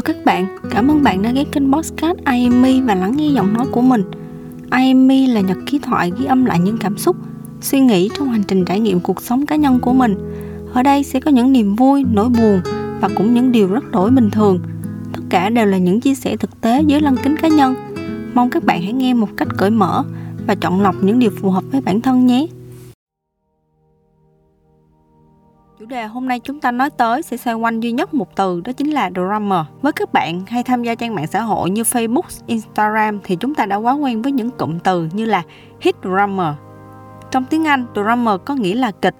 Chào các bạn, cảm ơn bạn đã ghé kênh Podcast IME và lắng nghe giọng nói của mình. IME là nhật ký thoại ghi âm lại những cảm xúc, suy nghĩ trong hành trình trải nghiệm cuộc sống cá nhân của mình. Ở đây sẽ có những niềm vui, nỗi buồn và cũng những điều rất đổi bình thường. Tất cả đều là những chia sẻ thực tế dưới lăng kính cá nhân. Mong các bạn hãy nghe một cách cởi mở và chọn lọc những điều phù hợp với bản thân nhé. Chủ đề hôm nay chúng ta nói tới sẽ xoay quanh duy nhất một từ đó chính là drama. Với các bạn hay tham gia trang mạng xã hội như Facebook, Instagram thì chúng ta đã quá quen với những cụm từ như là hit drama. Trong tiếng Anh, drama có nghĩa là kịch,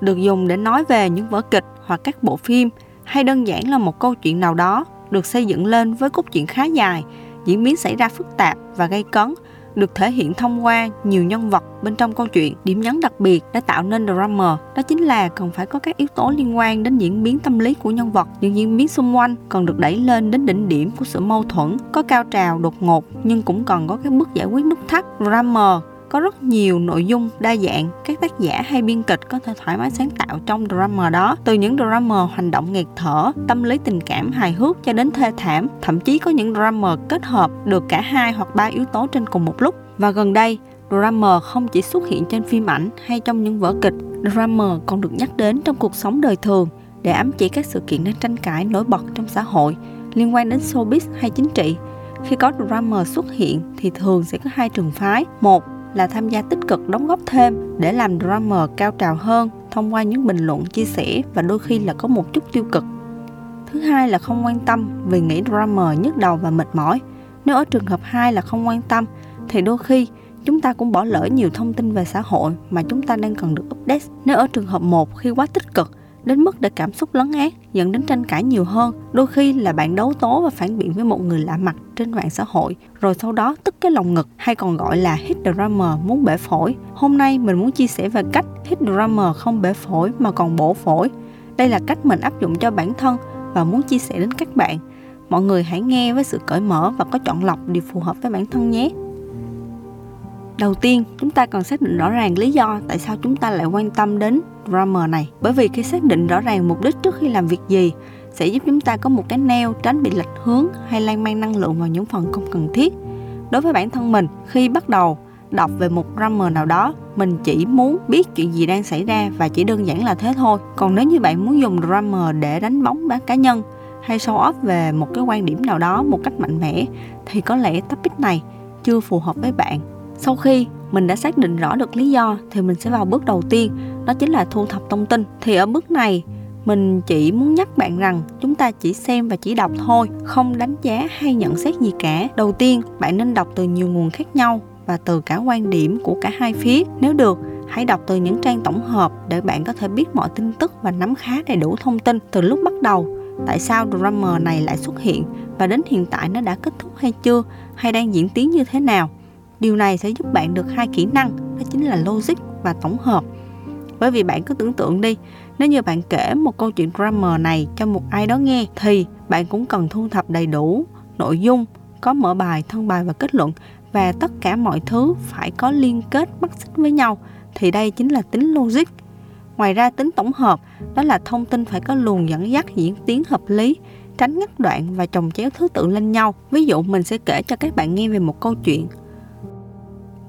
được dùng để nói về những vở kịch hoặc các bộ phim hay đơn giản là một câu chuyện nào đó được xây dựng lên với cốt truyện khá dài, diễn biến xảy ra phức tạp và gây cấn được thể hiện thông qua nhiều nhân vật bên trong câu chuyện. Điểm nhấn đặc biệt đã tạo nên drama đó chính là cần phải có các yếu tố liên quan đến diễn biến tâm lý của nhân vật. Những diễn biến xung quanh còn được đẩy lên đến đỉnh điểm của sự mâu thuẫn, có cao trào đột ngột nhưng cũng cần có các bước giải quyết nút thắt. Drama có rất nhiều nội dung đa dạng. Các tác giả hay biên kịch có thể thoải mái sáng tạo trong drama đó, từ những drama hành động nghẹt thở, tâm lý tình cảm hài hước cho đến thê thảm. Thậm chí có những drama kết hợp được cả hai hoặc ba yếu tố trên cùng một lúc. Và gần đây, drama không chỉ xuất hiện trên phim ảnh hay trong những vở kịch, drama còn được nhắc đến trong cuộc sống đời thường để ám chỉ các sự kiện đang tranh cãi, nổi bật trong xã hội, liên quan đến showbiz hay chính trị. Khi có drama xuất hiện thì thường sẽ có hai trường phái. Một là tham gia tích cực đóng góp thêm để làm drama cao trào hơn thông qua những bình luận, chia sẻ và đôi khi là có một chút tiêu cực. Thứ hai là không quan tâm vì nghĩ drama nhức đầu và mệt mỏi. Nếu ở trường hợp hai là không quan tâm, thì đôi khi chúng ta cũng bỏ lỡ nhiều thông tin về xã hội mà chúng ta đang cần được update. Nếu ở trường hợp một khi quá tích cực đến mức để cảm xúc lấn át, dẫn đến tranh cãi nhiều hơn. Đôi khi là bạn đấu tố và phản biện với một người lạ mặt trên mạng xã hội, rồi sau đó tức cái lòng ngực, hay còn gọi là hit drama muốn bể phổi. Hôm nay mình muốn chia sẻ về cách hit drama không bể phổi mà còn bổ phổi. Đây là cách mình áp dụng cho bản thân và muốn chia sẻ đến các bạn. Mọi người hãy nghe với sự cởi mở và có chọn lọc điều phù hợp với bản thân nhé đầu tiên, chúng ta cần xác định rõ ràng lý do tại sao chúng ta lại quan tâm đến drummer này. Bởi vì khi xác định rõ ràng mục đích trước khi làm việc gì, sẽ giúp chúng ta có một cái neo tránh bị lệch hướng hay lan man năng lượng vào những phần không cần thiết. Đối với bản thân mình, khi bắt đầu đọc về một drummer nào đó, mình chỉ muốn biết chuyện gì đang xảy ra và chỉ đơn giản là thế thôi. Còn nếu như bạn muốn dùng drummer để đánh bóng bán cá nhân hay show off về một cái quan điểm nào đó một cách mạnh mẽ, thì có lẽ topic này chưa phù hợp với bạn sau khi mình đã xác định rõ được lý do thì mình sẽ vào bước đầu tiên, đó chính là thu thập thông tin. Thì ở bước này, mình chỉ muốn nhắc bạn rằng chúng ta chỉ xem và chỉ đọc thôi, không đánh giá hay nhận xét gì cả. Đầu tiên, bạn nên đọc từ nhiều nguồn khác nhau và từ cả quan điểm của cả hai phía. Nếu được, hãy đọc từ những trang tổng hợp để bạn có thể biết mọi tin tức và nắm khá đầy đủ thông tin từ lúc bắt đầu. Tại sao drummer này lại xuất hiện và đến hiện tại nó đã kết thúc hay chưa? Hay đang diễn tiến như thế nào? Điều này sẽ giúp bạn được hai kỹ năng, đó chính là logic và tổng hợp. Bởi vì bạn cứ tưởng tượng đi, nếu như bạn kể một câu chuyện grammar này cho một ai đó nghe, thì bạn cũng cần thu thập đầy đủ nội dung, có mở bài, thân bài và kết luận, và tất cả mọi thứ phải có liên kết mắc xích với nhau. Thì đây chính là tính logic. Ngoài ra tính tổng hợp, đó là thông tin phải có luồng dẫn dắt diễn tiến hợp lý, tránh ngắt đoạn và chồng chéo thứ tự lên nhau. Ví dụ mình sẽ kể cho các bạn nghe về một câu chuyện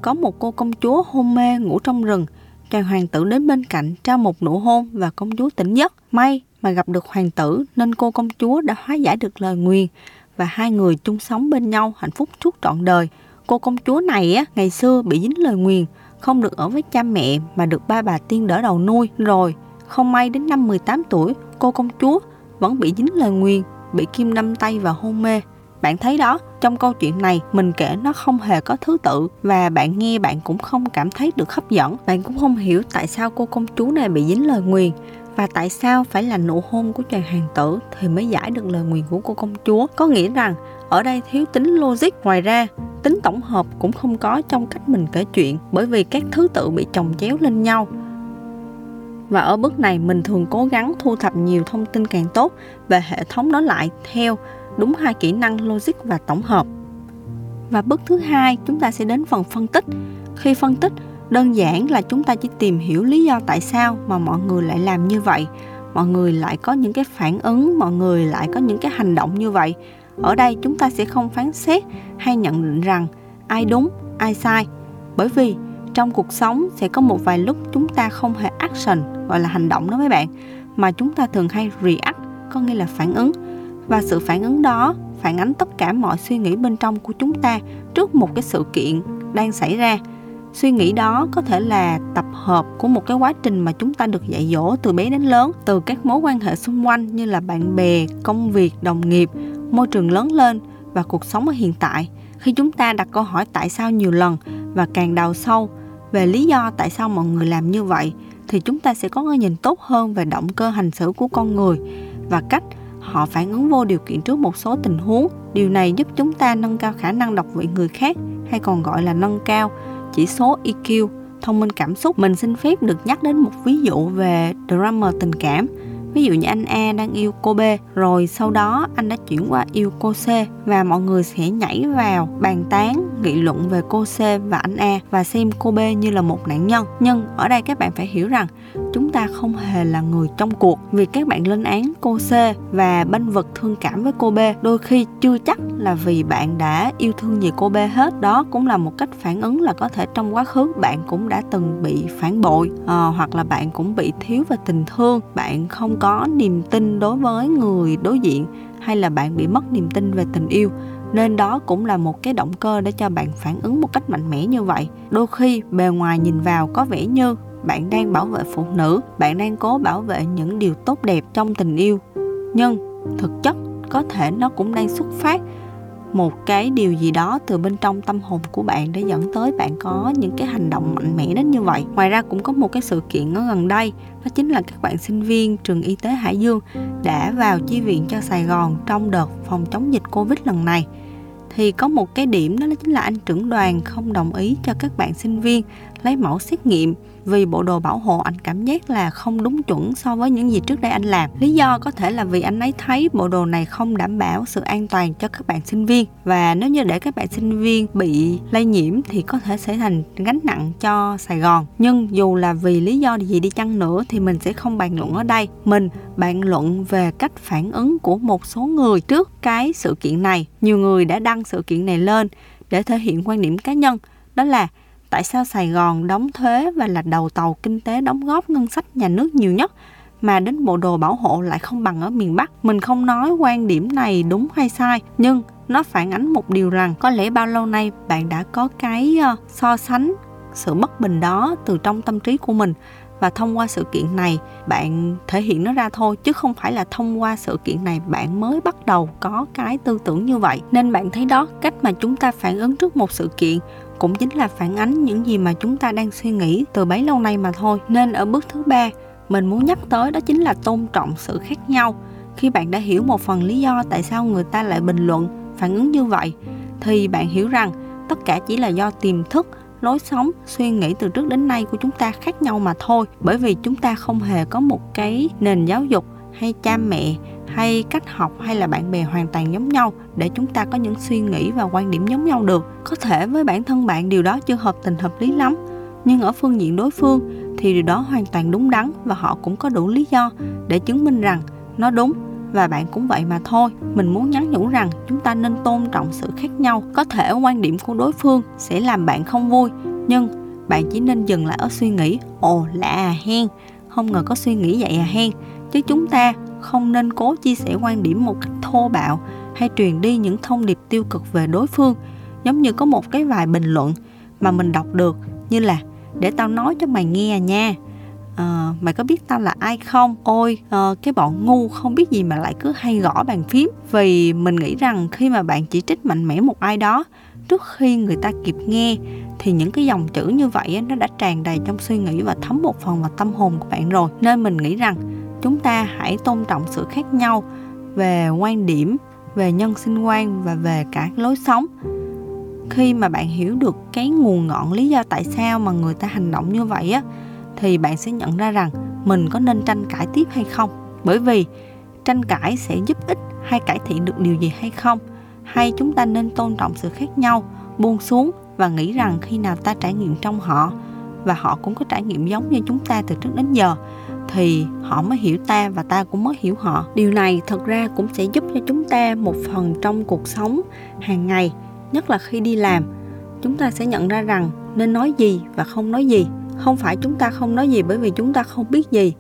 có một cô công chúa hôn mê ngủ trong rừng. Chàng hoàng tử đến bên cạnh trao một nụ hôn và công chúa tỉnh giấc. May mà gặp được hoàng tử nên cô công chúa đã hóa giải được lời nguyền và hai người chung sống bên nhau hạnh phúc suốt trọn đời. Cô công chúa này á, ngày xưa bị dính lời nguyền, không được ở với cha mẹ mà được ba bà tiên đỡ đầu nuôi. Rồi, không may đến năm 18 tuổi, cô công chúa vẫn bị dính lời nguyền, bị kim đâm tay và hôn mê. Bạn thấy đó, trong câu chuyện này mình kể nó không hề có thứ tự và bạn nghe bạn cũng không cảm thấy được hấp dẫn. Bạn cũng không hiểu tại sao cô công chúa này bị dính lời nguyền và tại sao phải là nụ hôn của chàng hoàng tử thì mới giải được lời nguyền của cô công chúa. Có nghĩa rằng ở đây thiếu tính logic. Ngoài ra, tính tổng hợp cũng không có trong cách mình kể chuyện bởi vì các thứ tự bị chồng chéo lên nhau và ở bước này mình thường cố gắng thu thập nhiều thông tin càng tốt và hệ thống nó lại theo đúng hai kỹ năng logic và tổng hợp. Và bước thứ hai, chúng ta sẽ đến phần phân tích. Khi phân tích, đơn giản là chúng ta chỉ tìm hiểu lý do tại sao mà mọi người lại làm như vậy mọi người lại có những cái phản ứng mọi người lại có những cái hành động như vậy ở đây chúng ta sẽ không phán xét hay nhận định rằng ai đúng ai sai bởi vì trong cuộc sống sẽ có một vài lúc chúng ta không hề action gọi là hành động đó mấy bạn mà chúng ta thường hay react có nghĩa là phản ứng và sự phản ứng đó phản ánh tất cả mọi suy nghĩ bên trong của chúng ta trước một cái sự kiện đang xảy ra. Suy nghĩ đó có thể là tập hợp của một cái quá trình mà chúng ta được dạy dỗ từ bé đến lớn, từ các mối quan hệ xung quanh như là bạn bè, công việc, đồng nghiệp, môi trường lớn lên và cuộc sống ở hiện tại. Khi chúng ta đặt câu hỏi tại sao nhiều lần và càng đào sâu về lý do tại sao mọi người làm như vậy, thì chúng ta sẽ có cái nhìn tốt hơn về động cơ hành xử của con người và cách họ phản ứng vô điều kiện trước một số tình huống. Điều này giúp chúng ta nâng cao khả năng đọc vị người khác, hay còn gọi là nâng cao chỉ số EQ thông minh cảm xúc. Mình xin phép được nhắc đến một ví dụ về drama tình cảm. Ví dụ như anh A đang yêu cô B, rồi sau đó anh đã chuyển qua yêu cô C, và mọi người sẽ nhảy vào bàn tán nghị luận về cô C và anh A, và xem cô B như là một nạn nhân. Nhưng ở đây các bạn phải hiểu rằng chúng ta không hề là người trong cuộc vì các bạn lên án cô C và banh vực thương cảm với cô B. Đôi khi chưa chắc là vì bạn đã yêu thương gì cô B hết. Đó cũng là một cách phản ứng là có thể trong quá khứ bạn cũng đã từng bị phản bội à, hoặc là bạn cũng bị thiếu về tình thương. Bạn không có niềm tin đối với người đối diện hay là bạn bị mất niềm tin về tình yêu. Nên đó cũng là một cái động cơ để cho bạn phản ứng một cách mạnh mẽ như vậy. Đôi khi bề ngoài nhìn vào có vẻ như bạn đang bảo vệ phụ nữ, bạn đang cố bảo vệ những điều tốt đẹp trong tình yêu. Nhưng thực chất có thể nó cũng đang xuất phát một cái điều gì đó từ bên trong tâm hồn của bạn để dẫn tới bạn có những cái hành động mạnh mẽ đến như vậy. Ngoài ra cũng có một cái sự kiện ở gần đây, đó chính là các bạn sinh viên trường y tế hải dương đã vào chi viện cho sài gòn trong đợt phòng chống dịch covid lần này. Thì có một cái điểm đó chính là anh trưởng đoàn không đồng ý cho các bạn sinh viên lấy mẫu xét nghiệm vì bộ đồ bảo hộ anh cảm giác là không đúng chuẩn so với những gì trước đây anh làm. Lý do có thể là vì anh ấy thấy bộ đồ này không đảm bảo sự an toàn cho các bạn sinh viên. Và nếu như để các bạn sinh viên bị lây nhiễm thì có thể sẽ thành gánh nặng cho sài gòn. Nhưng dù là vì lý do gì đi chăng nữa thì mình sẽ không bàn luận ở đây. Mình bàn luận về cách phản ứng của một số người trước cái sự kiện này. Nhiều người đã đăng sự kiện này lên để thể hiện quan điểm cá nhân. Đó là tại sao Sài Gòn đóng thuế và là đầu tàu kinh tế đóng góp ngân sách nhà nước nhiều nhất mà đến bộ đồ bảo hộ lại không bằng ở miền Bắc. Mình không nói quan điểm này đúng hay sai, nhưng nó phản ánh một điều rằng có lẽ bao lâu nay bạn đã có cái ờ, so sánh sự bất bình đó từ trong tâm trí của mình và thông qua sự kiện này, bạn thể hiện nó ra thôi, chứ không phải là thông qua sự kiện này bạn mới bắt đầu có cái tư tưởng như vậy. Nên bạn thấy đó, cách mà chúng ta phản ứng trước một sự kiện cũng chính là phản ánh những gì mà chúng ta đang suy nghĩ từ bấy lâu nay mà thôi. Nên ở bước thứ ba, mình muốn nhắc tới đó chính là tôn trọng sự khác nhau. Khi bạn đã hiểu một phần lý do tại sao người ta lại bình luận, phản ứng như vậy, thì bạn hiểu rằng tất cả chỉ là do tiềm thức lối sống, suy nghĩ từ trước đến nay của chúng ta khác nhau mà thôi. Bởi vì chúng ta không hề có một cái nền giáo dục hay cha mẹ hay cách học hay là bạn bè hoàn toàn giống nhau để chúng ta có những suy nghĩ và quan điểm giống nhau được. Có thể với bản thân bạn điều đó chưa hợp tình hợp lý lắm, nhưng ở phương diện đối phương thì điều đó hoàn toàn đúng đắn và họ cũng có đủ lý do để chứng minh rằng nó đúng và bạn cũng vậy mà thôi, mình muốn nhắn nhủ rằng chúng ta nên tôn trọng sự khác nhau. Có thể quan điểm của đối phương sẽ làm bạn không vui, nhưng bạn chỉ nên dừng lại ở suy nghĩ, ồ, lạ à hen. Không ngờ có suy nghĩ vậy à hen. Chứ chúng ta không nên cố chia sẻ quan điểm một cách thô bạo hay truyền đi những thông điệp tiêu cực về đối phương. Giống như có một cái vài bình luận mà mình đọc được như là, để tao nói cho mày nghe à nha à, mày có biết tao là ai không? Ôi à, cái bọn ngu không biết gì mà lại cứ hay gõ bàn phím. Vì mình nghĩ rằng khi mà bạn chỉ trích mạnh mẽ một ai đó trước khi người ta kịp nghe thì những cái dòng chữ như vậy nó đã tràn đầy trong suy nghĩ và thấm một phần vào tâm hồn của bạn rồi. Nên mình nghĩ rằng chúng ta hãy tôn trọng sự khác nhau về quan điểm về nhân sinh quan và về cả lối sống. Khi mà bạn hiểu được cái nguồn ngọn lý do tại sao mà người ta hành động như vậy á thì bạn sẽ nhận ra rằng mình có nên tranh cãi tiếp hay không. Bởi vì, tranh cãi sẽ giúp ích hay cải thiện được điều gì hay không. Hay chúng ta nên tôn trọng sự khác nhau, buông xuống và nghĩ rằng khi nào ta trải nghiệm trong họ và họ cũng có trải nghiệm giống như chúng ta từ trước đến giờ, thì họ mới hiểu ta và ta cũng mới hiểu họ. Điều này thật ra cũng sẽ giúp cho chúng ta một phần trong cuộc sống hàng ngày, nhất là khi đi làm. Chúng ta sẽ nhận ra rằng nên nói gì và không nói gì không phải chúng ta không nói gì bởi vì chúng ta không biết gì.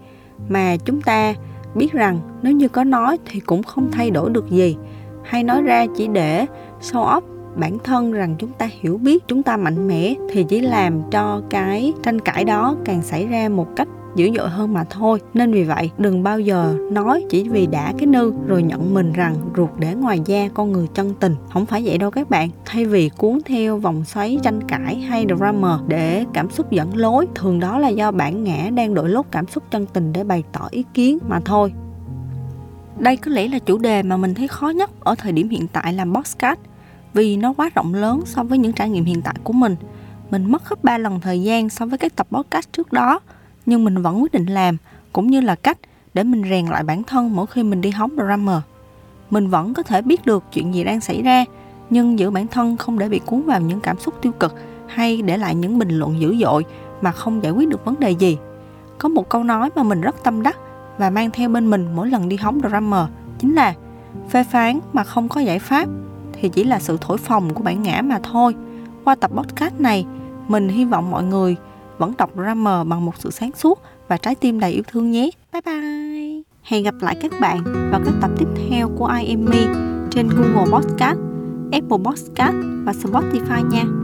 Mà chúng ta biết rằng nếu như có nói thì cũng không thay đổi được gì. Hay nói ra chỉ để show off bản thân rằng chúng ta hiểu biết, chúng ta mạnh mẽ thì chỉ làm cho cái tranh cãi đó càng xảy ra một cách dữ dội hơn mà thôi. Nên vì vậy đừng bao giờ nói chỉ vì đã cái nư rồi nhận mình rằng ruột để ngoài da con người chân tình. Không phải vậy đâu các bạn. Thay vì cuốn theo vòng xoáy tranh cãi hay drama để cảm xúc dẫn lối thường đó là do bản ngã đang đổi lốt cảm xúc chân tình để bày tỏ ý kiến mà thôi. Đây có lẽ là chủ đề mà mình thấy khó nhất ở thời điểm hiện tại làm podcast vì nó quá rộng lớn so với những trải nghiệm hiện tại của mình. Mình mất gấp 3 lần thời gian so với các tập podcast trước đó, nhưng mình vẫn quyết định làm, cũng như là cách để mình rèn lại bản thân mỗi khi mình đi hóng drummer. Mình vẫn có thể biết được chuyện gì đang xảy ra, nhưng giữ bản thân không để bị cuốn vào những cảm xúc tiêu cực hay để lại những bình luận dữ dội mà không giải quyết được vấn đề gì. Có một câu nói mà mình rất tâm đắc và mang theo bên mình mỗi lần đi hóng drummer chính là phê phán mà không có giải pháp thì chỉ là sự thổi phồng của bản ngã mà thôi. Qua tập podcast này, mình hy vọng mọi người vẫn đọc grammar bằng một sự sáng suốt và trái tim đầy yêu thương nhé. Bye bye! Hẹn gặp lại các bạn vào các tập tiếp theo của I Am Me trên Google Podcast, Apple Podcast và Spotify nha.